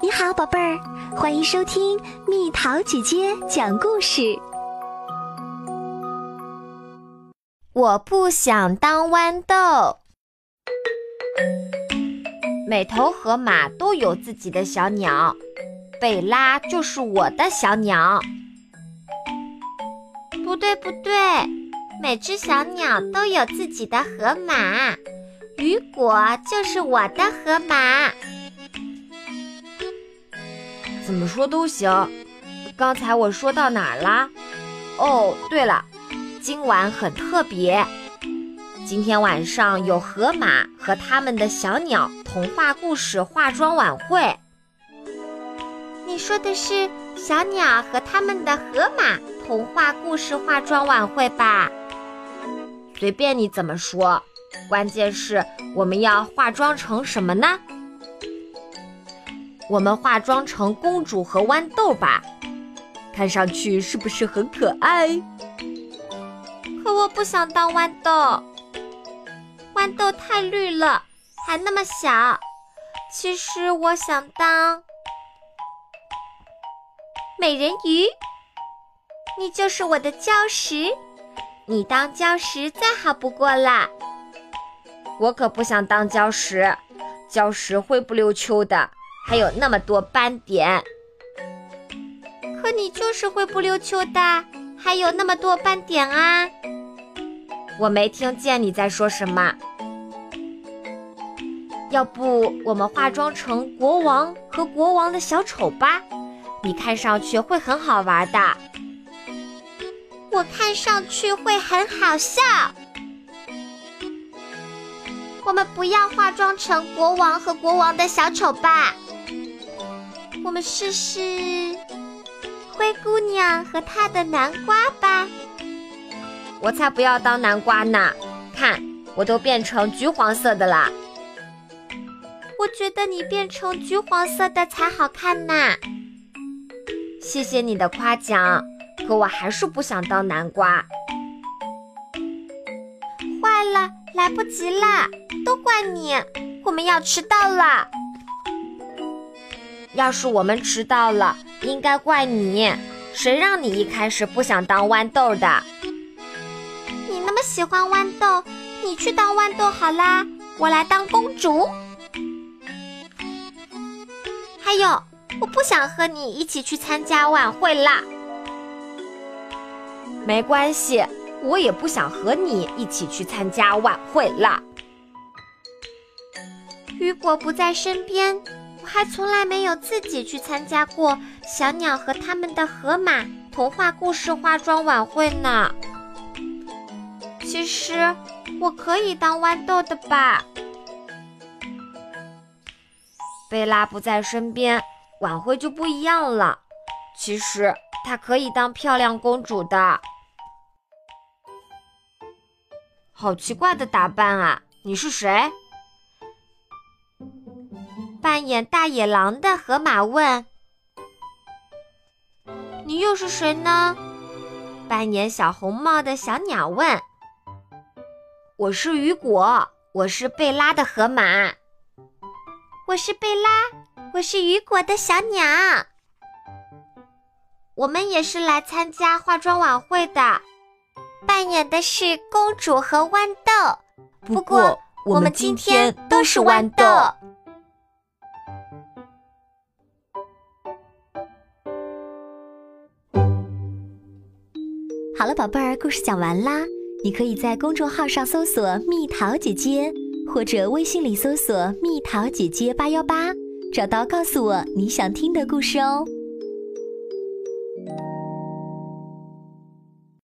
你好，宝贝儿，欢迎收听蜜桃姐姐讲故事。我不想当豌豆。每头河马都有自己的小鸟，贝拉就是我的小鸟。不对，不对，每只小鸟都有自己的河马，雨果就是我的河马。怎么说都行。刚才我说到哪儿啦？哦，对了，今晚很特别。今天晚上有河马和他们的小鸟童话故事化妆晚会。你说的是小鸟和他们的河马童话故事化妆晚会吧？随便你怎么说，关键是我们要化妆成什么呢？我们化妆成公主和豌豆吧，看上去是不是很可爱？可我不想当豌豆，豌豆太绿了，还那么小。其实我想当美人鱼，你就是我的礁石，你当礁石再好不过啦。我可不想当礁石，礁石灰不溜秋的。还有那么多斑点，可你就是灰不溜秋的，还有那么多斑点啊！我没听见你在说什么。要不我们化妆成国王和国王的小丑吧？你看上去会很好玩的。我看上去会很好笑。我们不要化妆成国王和国王的小丑吧？我们试试灰姑娘和她的南瓜吧。我才不要当南瓜呢！看，我都变成橘黄色的啦。我觉得你变成橘黄色的才好看呢。谢谢你的夸奖，可我还是不想当南瓜。坏了，来不及了，都怪你，我们要迟到了。要是我们迟到了，应该怪你。谁让你一开始不想当豌豆的？你那么喜欢豌豆，你去当豌豆好啦，我来当公主。还有，我不想和你一起去参加晚会啦。没关系，我也不想和你一起去参加晚会啦。雨果不在身边。还从来没有自己去参加过小鸟和他们的河马童话故事化妆晚会呢。其实我可以当豌豆的吧？贝拉不在身边，晚会就不一样了。其实她可以当漂亮公主的。好奇怪的打扮啊！你是谁？扮演大野狼的河马问：“你又是谁呢？”扮演小红帽的小鸟问：“我是雨果，我是贝拉的河马。”“我是贝拉，我是雨果的小鸟。”“我们也是来参加化妆晚会的，扮演的是公主和豌豆。不过我们今天都是豌豆。”好了，宝贝儿，故事讲完啦。你可以在公众号上搜索“蜜桃姐姐”，或者微信里搜索“蜜桃姐姐八幺八”，找到告诉我你想听的故事哦。